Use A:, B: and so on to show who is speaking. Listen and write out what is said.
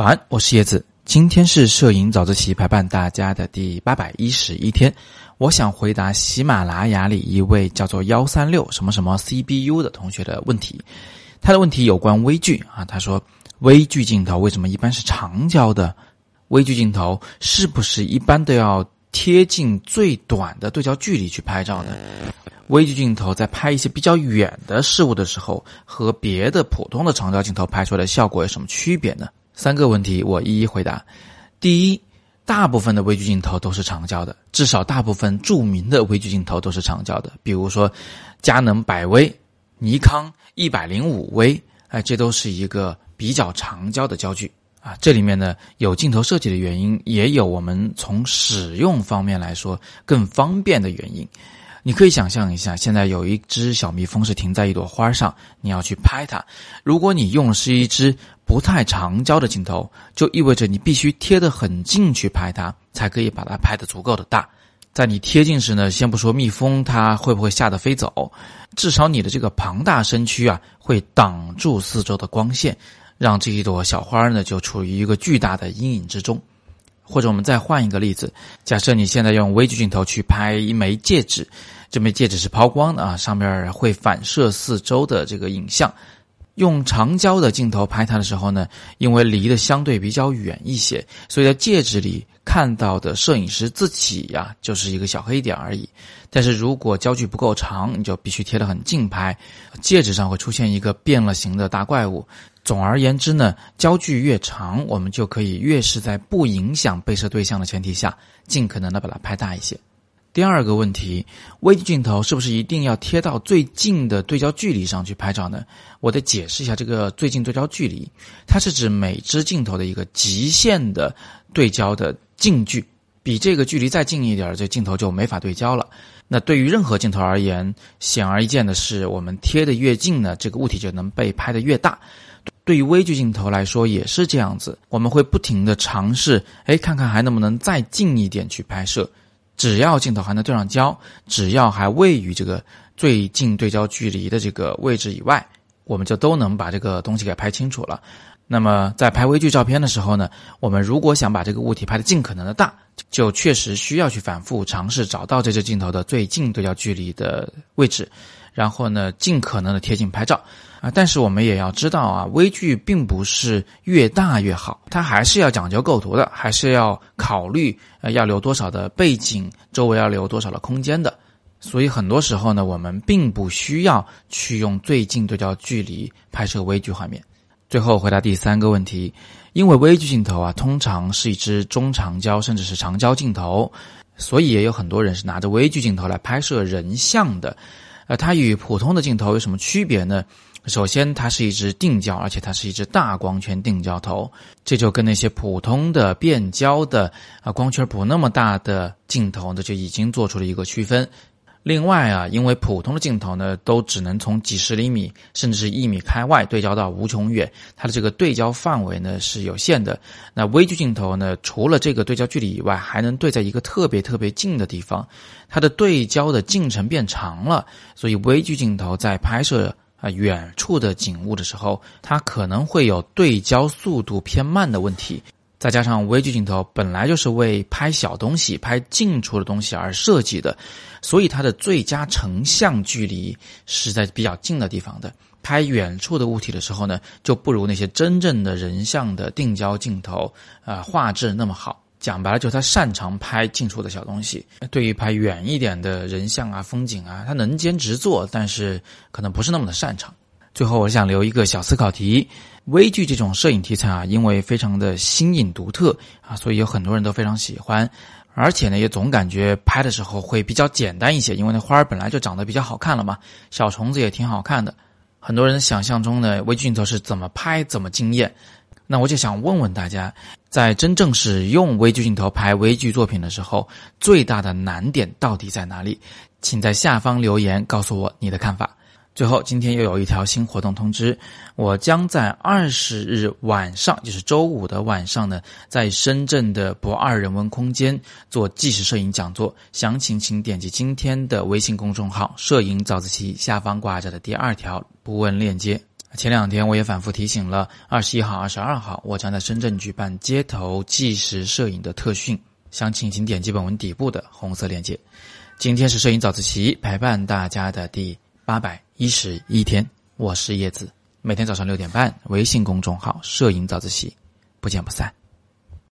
A: 早安，我是叶子。今天是摄影早自习陪伴大家的第八百一十一天。我想回答喜马拉雅里一位叫做幺三六什么什么 CBU 的同学的问题。他的问题有关微距啊，他说微距镜头为什么一般是长焦的？微距镜头是不是一般都要贴近最短的对焦距离去拍照呢？微距镜头在拍一些比较远的事物的时候，和别的普通的长焦镜头拍出来的效果有什么区别呢？三个问题我一一回答。第一，大部分的微距镜头都是长焦的，至少大部分著名的微距镜头都是长焦的。比如说，佳能百微、尼康一百零五微，哎，这都是一个比较长焦的焦距啊。这里面呢有镜头设计的原因，也有我们从使用方面来说更方便的原因。你可以想象一下，现在有一只小蜜蜂是停在一朵花上，你要去拍它。如果你用的是一支不太长焦的镜头，就意味着你必须贴得很近去拍它，才可以把它拍得足够的大。在你贴近时呢，先不说蜜蜂它会不会吓得飞走，至少你的这个庞大身躯啊会挡住四周的光线，让这一朵小花呢就处于一个巨大的阴影之中。或者我们再换一个例子，假设你现在用微距镜头去拍一枚戒指，这枚戒指是抛光的啊，上面会反射四周的这个影像。用长焦的镜头拍它的时候呢，因为离得相对比较远一些，所以在戒指里看到的摄影师自己呀，就是一个小黑点而已。但是如果焦距不够长，你就必须贴得很近拍，戒指上会出现一个变了形的大怪物。总而言之呢，焦距越长，我们就可以越是在不影响被摄对象的前提下，尽可能的把它拍大一些。第二个问题，微距镜头是不是一定要贴到最近的对焦距离上去拍照呢？我得解释一下这个最近对焦距离，它是指每支镜头的一个极限的对焦的近距，比这个距离再近一点，这镜头就没法对焦了。那对于任何镜头而言，显而易见的是，我们贴的越近呢，这个物体就能被拍得越大。对于微距镜头来说也是这样子，我们会不停的尝试，哎，看看还能不能再近一点去拍摄。只要镜头还能对上焦，只要还位于这个最近对焦距离的这个位置以外，我们就都能把这个东西给拍清楚了。那么在拍微距照片的时候呢，我们如果想把这个物体拍得尽可能的大，就确实需要去反复尝试找到这只镜头的最近对焦距离的位置，然后呢，尽可能的贴近拍照。啊，但是我们也要知道啊，微距并不是越大越好，它还是要讲究构图的，还是要考虑呃要留多少的背景，周围要留多少的空间的。所以很多时候呢，我们并不需要去用最近对焦距离拍摄微距画面。最后回答第三个问题，因为微距镜头啊，通常是一支中长焦甚至是长焦镜头，所以也有很多人是拿着微距镜头来拍摄人像的。呃，它与普通的镜头有什么区别呢？首先，它是一只定焦，而且它是一只大光圈定焦头，这就跟那些普通的变焦的啊光圈不那么大的镜头呢，就已经做出了一个区分。另外啊，因为普通的镜头呢，都只能从几十厘米甚至是一米开外对焦到无穷远，它的这个对焦范围呢是有限的。那微距镜头呢，除了这个对焦距离以外，还能对在一个特别特别近的地方，它的对焦的进程变长了，所以微距镜头在拍摄。啊，远处的景物的时候，它可能会有对焦速度偏慢的问题。再加上微距镜头本来就是为拍小东西、拍近处的东西而设计的，所以它的最佳成像距离是在比较近的地方的。拍远处的物体的时候呢，就不如那些真正的人像的定焦镜头啊画质那么好。讲白了，就是他擅长拍近处的小东西。对于拍远一点的人像啊、风景啊，他能兼职做，但是可能不是那么的擅长。最后，我想留一个小思考题：微距这种摄影题材啊，因为非常的新颖独特啊，所以有很多人都非常喜欢，而且呢，也总感觉拍的时候会比较简单一些，因为那花儿本来就长得比较好看了嘛，小虫子也挺好看的。很多人想象中的微距镜头是怎么拍怎么惊艳。那我就想问问大家，在真正使用微距镜头拍微距作品的时候，最大的难点到底在哪里？请在下方留言告诉我你的看法。最后，今天又有一条新活动通知，我将在二十日晚上，就是周五的晚上呢，在深圳的博二人文空间做纪实摄影讲座。详情请点击今天的微信公众号“摄影早自习”下方挂着的第二条不问链接。前两天我也反复提醒了，二十一号、二十二号，我将在深圳举办街头纪实摄影的特训。详情请点击本文底部的红色链接。今天是摄影早自习陪伴大家的第八百。一十一天我是叶子。每天早上六点半微信公众号摄影早自习不见不散。